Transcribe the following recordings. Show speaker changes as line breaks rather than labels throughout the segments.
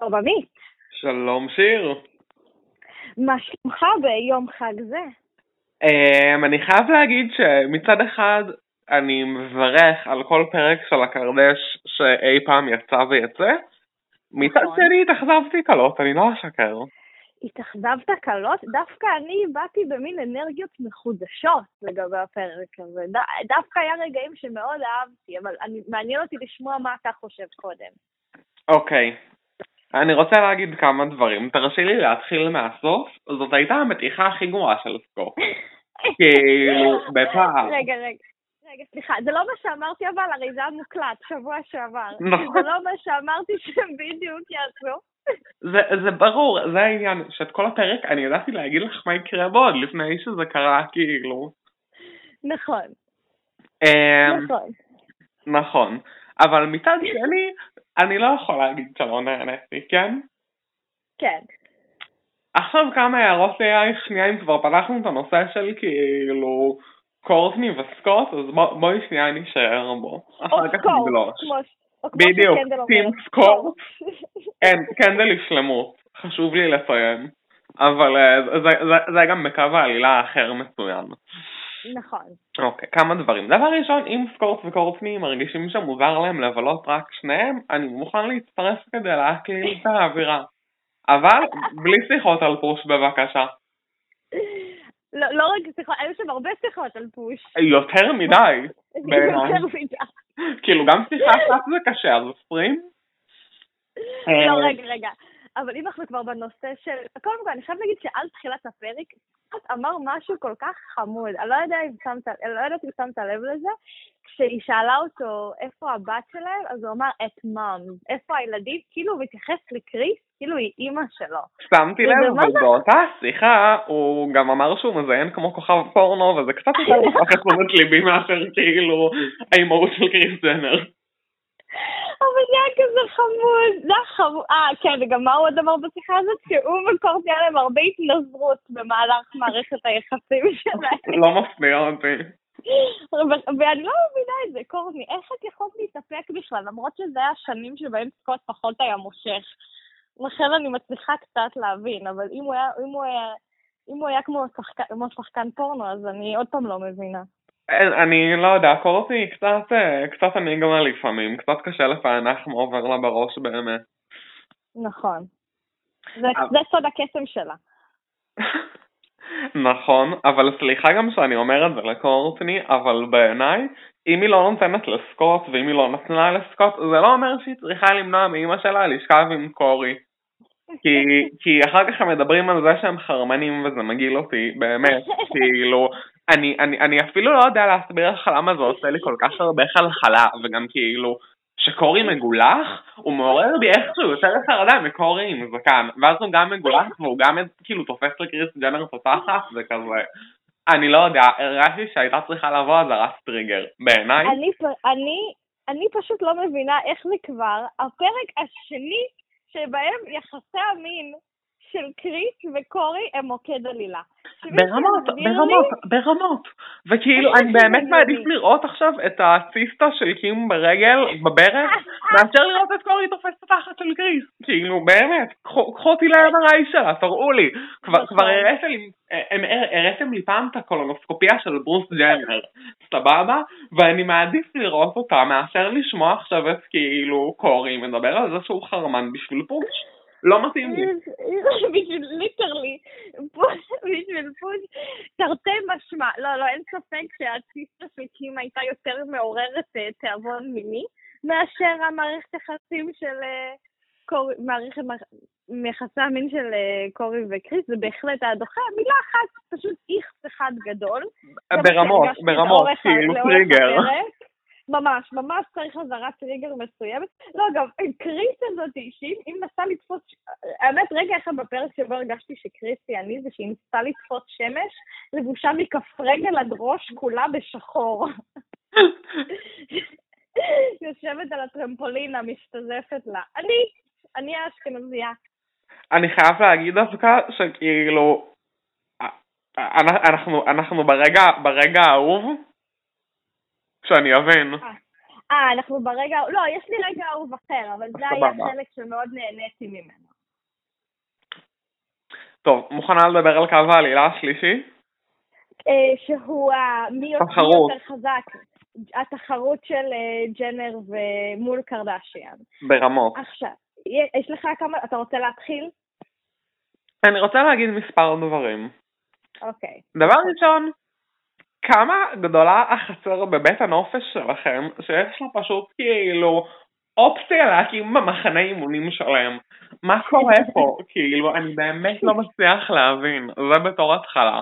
שלום עמית.
שלום שיר.
מה שלומך ביום חג זה?
Um, אני חייב להגיד שמצד אחד אני מברך על כל פרק של הקרדש שאי פעם יצא ויצא, מצד
נכון.
שני התאכזבתי קלות, אני לא אשקר.
התאכזבת קלות? דווקא אני באתי במין אנרגיות מחודשות לגבי הפרק הזה. ד- דווקא היה רגעים שמאוד אהבתי, אבל אני, מעניין אותי לשמוע מה אתה חושב קודם.
אוקיי, אני רוצה להגיד כמה דברים. תרשי לי להתחיל מהסוף, זאת הייתה המתיחה הכי גרועה של סקופ. כאילו, בפער.
רגע, רגע. רגע, סליחה, זה לא מה שאמרתי אבל, הרי זה היה מוקלט שבוע שעבר.
נכון.
זה לא מה שאמרתי שהם בדיוק יעשו.
זה, זה ברור, זה העניין, שאת כל הפרק אני ידעתי להגיד לך מה יקרה בו עוד לפני שזה קרה, כאילו.
נכון,
אמ,
נכון.
נכון, אבל מצד שני, אני לא יכול להגיד שלא נהניתי, כן?
כן.
עכשיו כמה הערות עלייך, שנייה אם כבר פתחנו את הנושא של כאילו קורטני וסקוט, אז בוא- בואי שנייה נשאר בו, אחר כך
או
נגלוש. בדיוק, טים סקוט. אין, קנדל היא שלמות, חשוב לי לציין. אבל אה, זה, זה, זה גם בקו העלילה האחר מצוין.
נכון.
אוקיי, כמה דברים. דבר ראשון, אם סקוט וקורטני מרגישים שמוזר להם לבלות רק שניהם, אני מוכן להצטרף כדי להקליל את האווירה. אבל בלי שיחות על פוש בבקשה.
לא לא רק שיחות, היו שם הרבה שיחות על פוש.
יותר מדי. בעיניי.
יותר מדי.
כאילו גם שיחה אחת זה קשה, אז ספרים?
לא,
אה,
רגע, רגע. אבל אם אנחנו כבר בנושא של... קודם כל, אני חייבת להגיד שעל תחילת הפרק, את אמר משהו כל כך חמוד. אני לא יודעת אם שמת, לא יודעת אם שמת לב לזה. כשהיא שאלה אותו איפה הבת שלהם, אז הוא אמר את מאם. איפה הילדים? כאילו הוא מתייחס לקריס, כאילו היא אימא שלו.
שמתי לב, אבל? באותה שיחה הוא גם אמר שהוא מזיין כמו כוכב פורנו, וזה קצת יותר מוכרח את תשומת ליבי מאשר כאילו האימהות של קריס ג'נר.
אבל זה היה כזה חמוד, זה היה חמוד. אה, כן, וגם מה הוא עוד אמר בשיחה הזאת? שהוא וקורטי היה להם הרבה התנזרות במהלך מערכת היחסים שלהם.
לא מפתיע אותי.
ואני לא מבינה את זה, קורטני, איך את יכולת להתאפק בכלל, למרות שזה היה שנים שבהם סקוט פחות היה מושך. לכן אני מצליחה קצת להבין, אבל אם הוא היה, אם הוא היה, אם הוא היה כמו שחקן, כמו שחקן פורנו, אז אני עוד פעם לא מבינה.
אין, אני לא יודע, קורטי קצת, אה, קצת אניגמה לפעמים, קצת קשה לפענח מה עובר לה בראש באמת.
נכון. זה,
אבל-
זה סוד הקסם שלה.
נכון, אבל סליחה גם שאני אומר את זה לקורטני, אבל בעיניי, אם היא לא נותנת לסקוט, ואם היא לא נתנה לסקוט, זה לא אומר שהיא צריכה למנוע מאמא שלה לשכב עם קורי. כי, כי אחר כך הם מדברים על זה שהם חרמנים וזה מגעיל אותי, באמת, כאילו, אני, אני, אני אפילו לא יודע להסביר לך למה זה עושה לי כל כך הרבה חלחלה, וגם כאילו, שקורי מגולח, הוא מעורר בי איכשהו יותר חרדה מקורי עם זקן, ואז הוא גם מגולח והוא גם כאילו תופס לקריס ג'נר תותחת וכזה. אני לא יודע, הרגשתי שהייתה צריכה לבוא אזהרת טריגר, בעיניי.
אני, אני, אני פשוט לא מבינה איך זה כבר הפרק השני שבהם יחסי המין של קריס וקורי הם מוקד עלילה.
ברמות,
יסביר לי-
ברמות, ברמות. וכאילו, אני באמת. מעדיף לראות עכשיו את הציסטה של קים ברגל, בברך, מאשר לראות את קורי תופסת תחת של קריס. כאילו, באמת, קחו אותי ל-MRI שלה, תראו לי. כבר
נכון.
הראיתם לי פעם את הקולונוסקופיה של ברוס ג'נר, סבבה? ואני מעדיף לראות אותה מאשר לשמוע עכשיו את כאילו קורי מדבר על זה שהוא חרמן בשביל פוש. לא מתאים לי.
בשביל ליטרלי, בשביל פוש, תרתי משמע, לא, לא, אין ספק שהציסטה של קים הייתה יותר מעוררת אה, תיאבון מיני, מאשר המערכת יחסים של אה, קורי, מערכת יחסי המין של אה, קורי וקריס, זה בהחלט היה דוחה, מילה אחת, פשוט איכס אחד גדול.
ברמות, ברמות, כאילו טריגר.
ממש, ממש צריך אזהרת טריגר מסוימת. לא, גם קריס הזאת, שהיא היא מנסה לתפוס, האמת, רגע אחד בפרק שבו הרגשתי שקריס היא אני, זה שהיא ניסתה לתפוס שמש, לבושה מכף רגל עד ראש, כולה בשחור. יושבת על הטרמפולינה, משתזפת לה. אני, אני האשכנזייה.
אני חייב להגיד דווקא שכאילו, אנ- אנחנו, אנחנו ברגע, ברגע האהוב, שאני אבין.
אה, אה, אנחנו ברגע, לא, יש לי רגע אהוב אחר, אבל זה היה. חלק שמאוד נהניתי ממנו.
טוב, מוכנה לדבר על קו העלילה השלישי?
אה, שהוא מי. יותר חזק, התחרות של אה, ג'נר ומול קרדשיאן.
ברמות.
עכשיו, יש לך כמה, אתה רוצה להתחיל?
אני רוצה להגיד מספר דברים.
אוקיי.
דבר ראשון, כמה גדולה החצר בבית הנופש שלכם, שיש לה פשוט כאילו אופציה להקים במחנה אימונים שלם. מה קורה פה? כאילו, אני באמת לא מצליח להבין. זה בתור התחלה.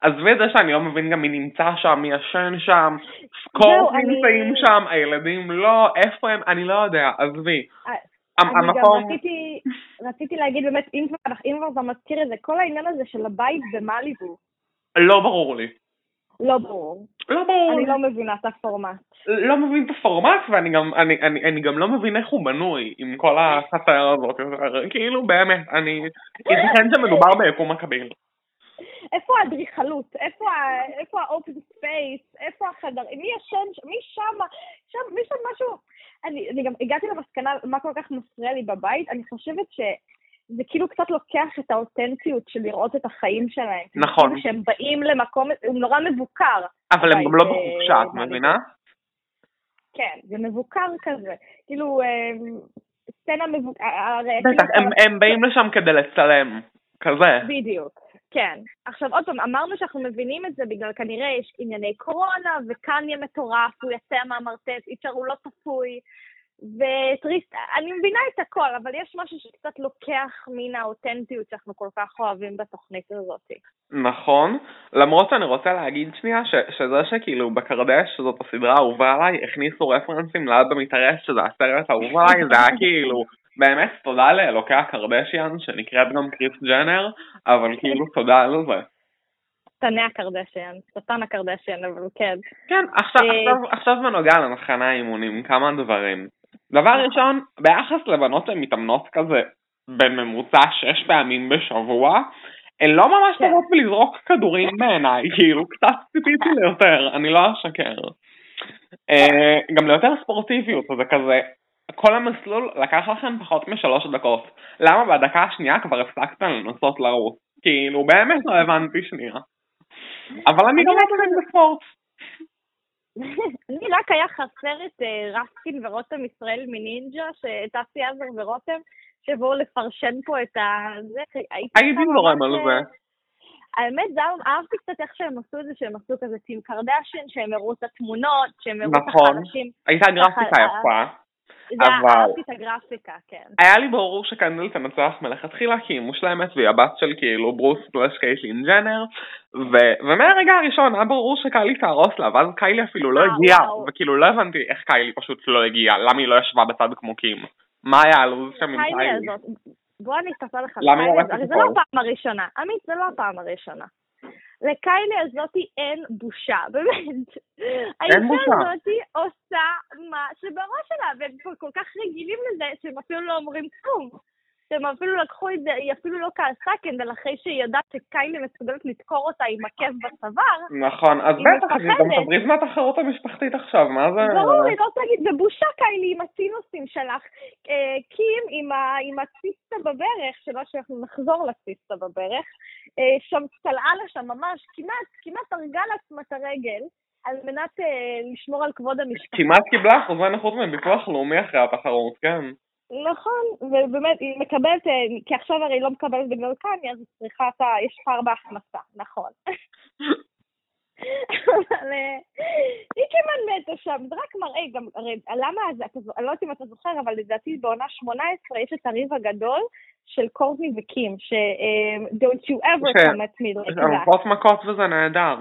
עזבי את זה שאני לא מבין גם מי נמצא שם, מי ישן שם, סקורט נמצאים שם, הילדים לא, איפה הם, אני לא יודע, עזבי.
אה,
המ-
אני גם
המקום,
רציתי, רציתי להגיד באמת, אם כבר אם כבר אתה מזכיר את זה, כל העניין הזה של הבית במאליבו,
לא ברור לי.
לא ברור.
לא ברור
אני. לא מבינה את הפורמט.
לא מבין את הפורמט ואני גם, אני, אני, אני גם לא מבין איך הוא בנוי עם כל החצר הזאת, כאילו באמת, אני, ייתכן שמדובר ביקום מקביל.
איפה האדריכלות? איפה איפה ה open space? איפה החדר? מי ישן שם? מי שמה? שם, מי שם משהו? אני, אני גם הגעתי למסקנה מה כל כך מפריע לי בבית, אני חושבת שזה כאילו קצת לוקח את האותנטיות של לראות את החיים שלהם.
נכון.
כאילו שהם באים למקום, הוא נורא מבוקר.
אבל הם גם לא
אה,
בחופשה, את מבינה?
כן, זה מבוקר כזה. כאילו, אה, סצנה מבוקר... הרי
בטח,
כאילו,
הם- הם באים לשם כדי לצלם, כזה.
בדיוק, כן. עכשיו עוד פעם, אמרנו שאנחנו מבינים את זה בגלל כנראה יש ענייני קורונה, וקניה מטורף, הוא יצא מהמרתף, אי אפשר, הוא לא צפוי, וטריסט, אני מבינה את הכל, אבל יש משהו שקצת לוקח מן האותנטיות שאנחנו כל כך אוהבים בתוכנית הזאת.
נכון, למרות שאני רוצה להגיד שנייה ש- שזה שכאילו בקרדש שזאת הסדרה האהובה עליי הכניסו רפרנסים לאבא מתארס שזה הסרט האהוב עליי זה היה כאילו באמת תודה לאלוקי הקרדשיאן שנקראת גם קריס ג'נר אבל כאילו תודה על זה.
שטני הקרדשיאן, שטן הקרדשיאן, אבל כן.
כן עכשיו,
אה,
עכשיו, עכשיו בנוגע למחנה האימונים כמה דברים. דבר ראשון ביחס לבנות שהן מתאמנות כזה בממוצע שש פעמים בשבוע הן לא ממש
כן.
טובות בלזרוק כדורים בעיניי, כאילו קצת ציפיתי ליותר, אני לא אשקר. אה, גם ליותר ספורטיביות, זה כזה, כל המסלול לקח לכם פחות משלוש דקות. למה בדקה השנייה כבר הפסקתם לנסות לרוץ? כאילו, באמת לא הבנתי שנייה. אבל אני גם לא מבין בספורט.
לי רק היה חסר את אה, רסקין ורותם ישראל מנינג'ה, שטסי עזר ורותם, שיבואו לפרשן פה את ה...
הייתי זורם על זה.
האמת, זה היה- אהבתי קצת איך שהם עשו את זה, שהם עשו כזה טים קרדשן, שהם הראו את התמונות, שהם הראו את
נכון.
החלשים.
הייתה גרפיקה
אה,
יפה.
זה
אבל-
אהבתי את הגרפיקה, כן.
היה לי ברור שקנדל תנצח מלכתחילה כי היא מושלמת והיא הבת של כאילו ברוס פלש קייטלין ג'נר ו- ומהרגע הראשון היה ברור שקיילי תהרוס לה ואז קיילי אפילו לא
אה,
הגיעה. וכאילו לא הבנתי איך קיילי פשוט לא הגיעה למה היא לא ישבה בצד כמו קים מה היה הלו"ז שם עם
קיילי בוא אני אספר לך,
למה היא הורסת
הרי זה
הכל?
לא הפעם הראשונה, עמית, זה לא הפעם הראשונה. לקיילי הזאתי אין בושה, באמת. האישה
בושה.
הזאתי עושה מה שבראש שלה, והם כבר כל כך רגילים לזה שהם אפילו לא אומרים כלום. שהם אפילו לקחו את זה, היא אפילו לא כעסה קנדל אחרי שהיא יודעת שקיילי מסוגלת לדקור אותה עם עקב בצוואר.
נכון אז בטח היא גם
מפחדת.
תבריז מהתחרות המשפחתית עכשיו מה זה
ברור, אני לא רוצה להגיד, זה בושה קיילי עם הסינוסים שלך. אה, קים עם הציסטה בברך, שלא שאנחנו נחזור לציסטה בברך, אה, שם צלעה לה שם ממש, כמעט, כמעט הרגה לעצמה את הרגל, על מנת אה, לשמור על כבוד המשפחה.
כמעט קיבלה אחוזי נכות מביטוח לאומי אחרי התחרות כן
נכון, ובאמת, היא מקבלת, אה, כי עכשיו הרי היא לא מקבלת בגלל קניה, אז היא צריכה את ה... יש פער בהכנסה, נכון. אבל אה, היא כמעט מתה שם, זה רק מראה, גם, הרי למה, אני לא יודעת אם אתה זוכר, אבל לדעתי בעונה 18 יש את הריב הגדול של קורטני וקים, ש... אה, Don't you ever
ש-
come at me like
הן
that.
עושות מכות וזה נהדר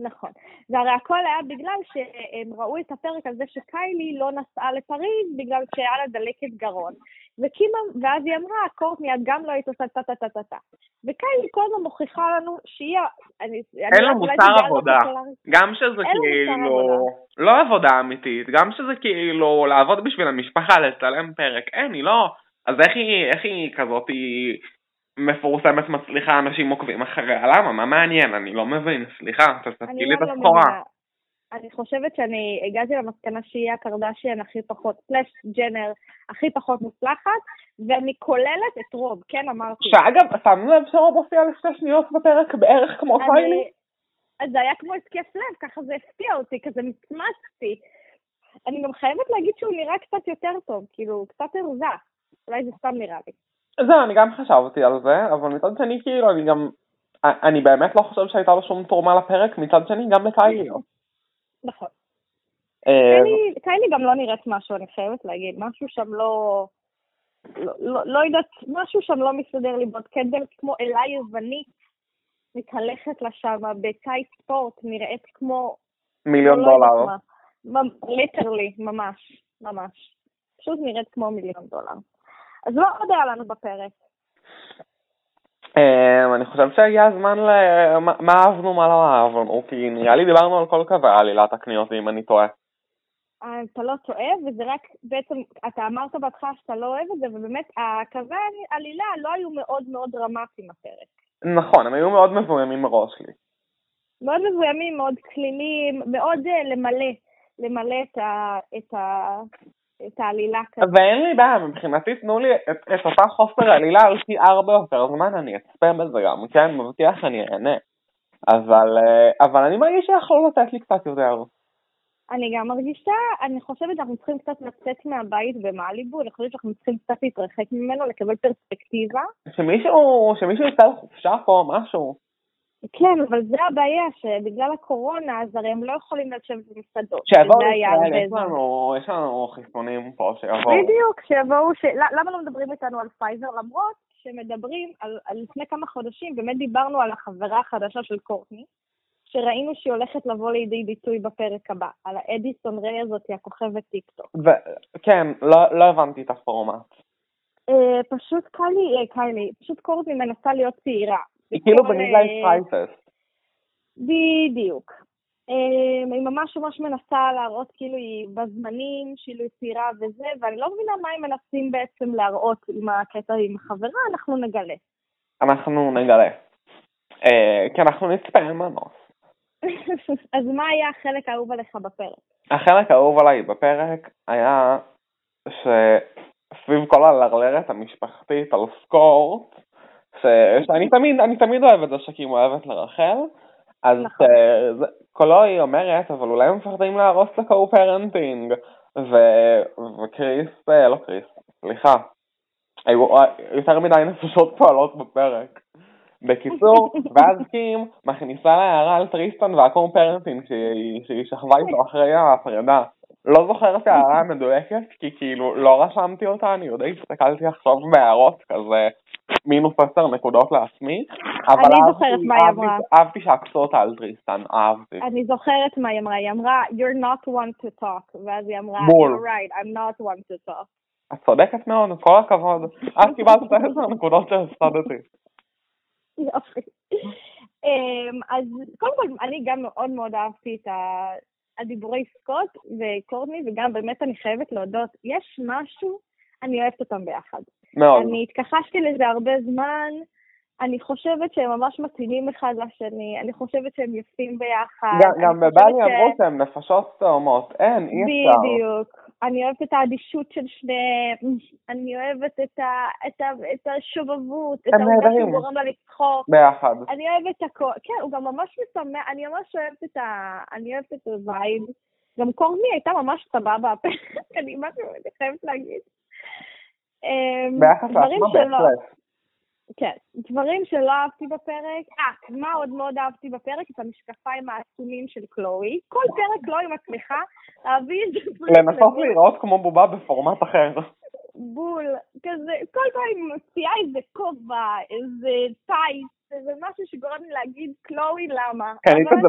נכון. והרי הכל היה בגלל שהם ראו את הפרק על זה שקיילי לא נסעה לפריז בגלל שהיה לה דלקת גרון. וקימה, ואז היא אמרה, קורטני, את גם לא היית עושה טה טה טה טה טה. וקיילי כל הזמן מוכיחה לנו שהיא... אני-
אין לה מוסר עבודה. גם שזה כאילו. לא עבודה אמיתית, גם שזה כאילו לעבוד בשביל המשפחה, לצלם פרק, אין, היא לא, אז איך היא, איך היא כזאת, היא מפורסמת, מצליחה, אנשים עוקבים אחריה, למה? מה מעניין? אני לא מבין, סליחה, תסתכלי לי את
לא
הסחורה.
אני חושבת שאני הגעתי למסקנה שהיא הקרדשיאן הכי פחות, סלאש ג'נר הכי פחות מוצלחת, ואני כוללת את רוב, כן אמרתי.
שאגב, שמנו לב שרוב הופיע לשתי שניות בפרק בערך כמו?
אז זה היה כמו התקף לב, ככה זה הפתיע אותי, כזה מצמצתי. אני גם חייבת להגיד שהוא נראה קצת יותר טוב, כאילו, קצת הרזה. אולי זה סתם נראה לי.
זהו, אני גם חשבתי על זה, אבל מצד שני, כאילו, אני גם... אני באמת לא חושב שהייתה לו שום תרומה לפרק, מצד שני, גם לקיילי לא.
נכון.
אה,
קיילי- קיילי גם לא נראית משהו, אני חייבת להגיד. משהו שם לא... לא, לא, לא יודעת, משהו שם לא מסתדר לי. בת קנדל כמו אלה יוונית, מתהלכת לה שם בטייט ספורט, נראית כמו...
מיליון דולר.
ליטרלי, ממש, ממש. פשוט נראית כמו מיליון דולר. אז מה עוד היה לנו בפרק?
אה, אני חושב שהגיע הזמן ל... מה אהבנו, מה לא אהבנו, כי נראה לי דיברנו על כל קווי עלילת הקניות, אם אני טועה.
אה, אתה לא טועה, וזה רק בעצם, אתה אמרת בהתחלה שאתה לא אוהב את זה, ובאמת, הקווי העלילה לא היו מאוד מאוד דרמטיים הפרק.
נכון, הם היו מאוד מבוימים מראש לי.
מאוד מבוימים, מאוד קלילים, מאוד uh, למלא, למלא את, ה, את, ה, את העלילה כזאת.
ואין לי בעיה, מבחינתי תנו לי את, את אותה חוסר עלילה על פי הרבה יותר זמן, אני אצפה בזה גם, כן, מבטיח שאני אהנה. אבל, אה, אבל אני מרגיש שיכולו לתת לי קצת יותר.
אני גם מרגישה, אני חושבת שאנחנו צריכים קצת לצאת מהבית במאליבו, אני חושבת שאנחנו צריכים קצת להתרחק ממנו, לקבל פרספקטיבה.
שמישהו, שמישהו יצא לחופשה פה, משהו.
כן, אבל זה הבעיה, שבגלל הקורונה, אז הרי הם לא יכולים לשבת במסעדות.
שיבואו לישראל, יש. לנו, יש לנו חיסונים פה שיבואו.
בדיוק, שיבואו, ש... למה לא מדברים איתנו על פייזר? למרות שמדברים על, על לפני כמה חודשים, באמת דיברנו על החברה החדשה של קורטני, שראינו שהיא הולכת לבוא לידי ביטוי בפרק הבא, על האדיסון ריי הזאת, הכוכבת טיקטוק.
ו- כן, לא, לא הבנתי את הפורמט.
אה, פשוט קיילי, אה, קיילי, פשוט קורטני מנסה להיות צעירה.
היא כאילו
בכל,
בניגלה
אה,
פרייסס.
בדיוק. אה, היא ממש ממש מנסה להראות כאילו היא בזמנים, כאילו היא צעירה וזה, ואני לא מבינה מה הם מנסים בעצם להראות עם הקטע עם החברה, אנחנו נגלה.
אנחנו נגלה. אה, כי אנחנו נצפה, אין מנוס.
אז מה היה החלק האהוב עליך בפרק?
החלק האהוב עליי בפרק היה שסביב כל הלרלרת המשפחתית על סקורט. שאני תמיד, אני תמיד אוהב את זה שקים אוהבת לרכל, אז
נכון.
אה, קלואי אומרת, אבל אולי הם מפחדים להרוס את ה co-parenting. וקריס, אה, לא קריס, סליחה, היו אה, יותר מדי נפשות פועלות בפרק. בקיצור, ואז קים מכניסה לה הערה על טריסטן וה co-parenting שהיא, שהיא שכבה איתו אחרי הפרידה. לא זוכר את ההערה המדויקת, כי כאילו לא רשמתי אותה, אני יודע, הסתכלתי עכשיו בהערות כזה מינוס עשר נקודות לעצמי, אבל
אני זוכרת מה היא אמרה.
אהבתי שעקצו אותה על טריסטן, אהבתי.
אני זוכרת מה היא אמרה, היא אמרה, you're not one to talk, ואז היא אמרה, you're right, I'm not one to talk.
את צודקת מאוד, כל הכבוד. את קיבלת את העשר נקודות שהפסדתי.
יופי. אמ, אז קודם כל, אני גם מאוד מאוד אהבתי את הדיבורי סקוט וקורטני, וגם באמת אני חייבת להודות, יש משהו, אני אוהבת אותם ביחד.
מאוד.
אני התכחשתי לזה הרבה זמן, אני חושבת שהם ממש מתאימים אחד לשני, אני חושבת שהם יפים ביחד.
גם- גם בבלי
ש-
אמרו שהם נפשות תאומות, אין, אי אפשר.
בדיוק. אני אוהבת את האדישות של שניהם, אני אוהבת את, ה, את, ה, את השובבות, את העובדה שהוא. גורם לה לצחוק.
ביחד.
אני אוהבת הכל, כן, הוא גם ממש משמח, אני ממש אוהבת את ה... אני אוהבת את ה vibe. גם קורני הייתה ממש סבבה, אני חייבת להגיד. אמ,
ביחס
דברים שלא-
בהחלט.
כן, דברים שלא אהבתי בפרק. אה, מה עוד מאוד אהבתי בפרק? את המשקפיים העצומים של קלואי. כל פרק קלואי מצליחה להביא את זה.
לנסות להיראות כמו בובה בפורמט אחר.
בול, כזה, כל פעם היא מוציאה איזה כובע, איזה טייס, איזה משהו שגורם לי להגיד, קלואי, למה?
קנית את זה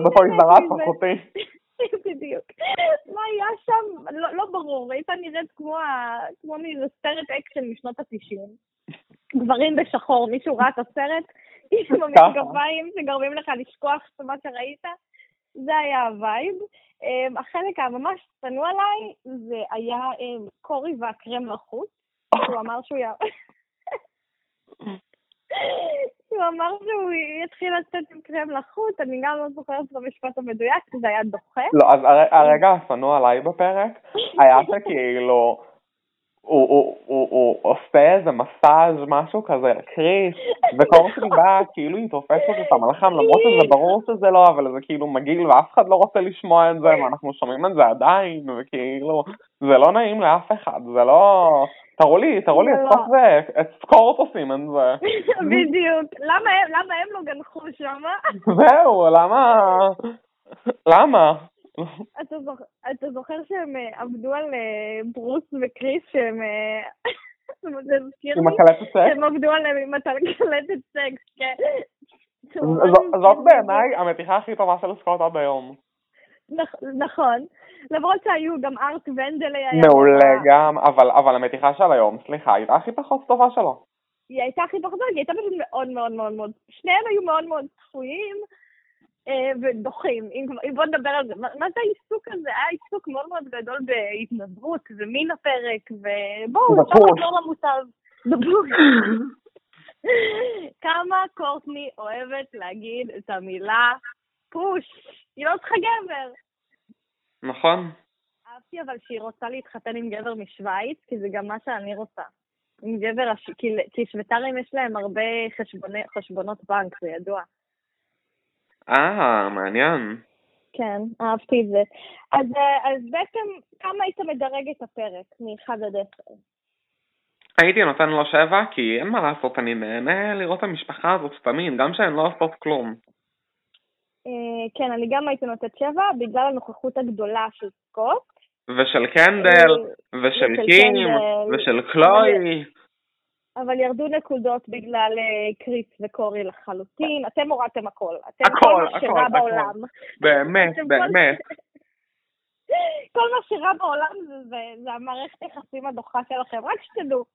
מזה.
אחותי.
בדיוק. מה היה שם? לא, לא ברור, הייתה נראית כמו, ה... כמו מאיזה סרט אקשן משנות ה-90. גברים בשחור, מישהו ראה את הסרט? עם המשקפיים שגורמים לך לשכוח את מה שראית? זה היה ה vibe. Um, החלק הממש שנוא עליי זה היה um, קורי והקרם לחוץ. הוא אמר שהוא. הוא אמר שהוא יתחיל לצאת עם קרם לחוט, אני גם לא זוכרת את המשפט המדויק, כי זה היה דוחה.
לא, אז הר- הרגע השנוא עליי בפרק היה שכאילו הוא, הוא, הוא, הוא עושה איזה מסאז' משהו כזה לקריס, וקורסי בא כאילו היא תופסת אותם על החם, למרות שזה ברור שזה לא, אבל זה כאילו מגעיל ואף אחד לא רוצה לשמוע את זה, ואנחנו שומעים את זה עדיין, וכאילו זה לא נעים לאף אחד, זה לא... תראו לי, תראו לי את
זה לא.
סקוט ואת סקורט עושים את זה.
בדיוק. למה הם- לא גנחו שמה?
זהו, למה? למה?
אתה זוכר, שהם אה, עבדו על אה, ברוס וקריס שהם... אה, זה
עם? הקלטת סקס?
הם עבדו עליהם עם הקלטת סקס, כן.
זאת בעיניי המתיחה הכי טובה של סקוט עד היום.
נכ- נכון. למרות שהיו גם ארט ונדלי היה...
מעולה. גם, אבל, אבל המתיחה של היום, סליחה, הייתה הכי פחות טובה שלו.
היא הייתה הכי פחות טובה, היא הייתה פשוט מאוד מאוד מאוד מאוד... שניהם היו מאוד מאוד צפויים אה, ודוחים. אם אם בוא נדבר על זה. מה מה זה העיסוק הזה? היה עיסוק מאוד מאוד גדול בהתנדבות ומין הפרק, ובואו, אפשר. לחזור. דבוש. כמה קורטני אוהבת להגיד את המילה פוש. היא לא צריכה גבר.
נכון.
אהבתי אבל שהיא רוצה להתחתן עם גבר משוויץ, כי זה גם מה שאני רוצה. עם גבר, הש... כי, כי שוויצרים יש להם הרבה חשבוני, חשבונות בנק, זה ידוע.
אה, מעניין.
כן, אהבתי את זה. אז, אה, אז בעצם, כמה היית מדרג את הפרק, מ-1 עד 10?
הייתי נותן לו שבע, כי אין מה לעשות, אני נהנה לראות את המשפחה הזאת תמיד, גם שהן לא עושות כלום.
אה, כן, אני גם הייתי נותנת 7, בגלל הנוכחות הגדולה של סקוט.
ושל קנדל,
אה,
ושל קים,
קנדל.
ושל קלוי.
אבל ירדו נקודות בגלל אה, קריס וקורי לחלוטין. אתם הורדתם הכל. אתם
הכל,
כל מה שרע. בעולם.
באמת, באמת.
כל מה שרע בעולם זה, המערכת יחסים הדוחה שלכם, רק שתדעו.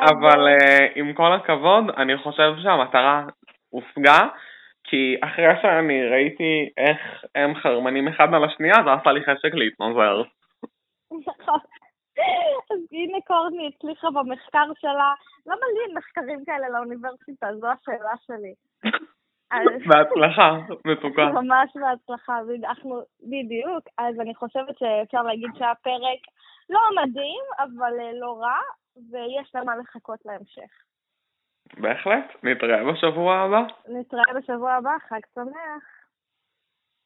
אבל עם כל הכבוד, אני חושב שהמטרה הושגה, כי אחרי שאני ראיתי איך הם חרמנים אחד על השנייה, זה עשה לי חשק להתנוזר.
נכון. אז הנה קורני הצליחה במחקר שלה. למה לי אין מחקרים כאלה לאוניברסיטה? זו השאלה שלי.
בהצלחה, מתוקה.
ממש בהצלחה, אנחנו בדיוק. אז אני חושבת שאפשר להגיד שהפרק לא מדהים, אבל אה, לא רע, ויש למה לחכות להמשך.
בהחלט, נתראה בשבוע הבא.
נתראה בשבוע הבא, חג שמח.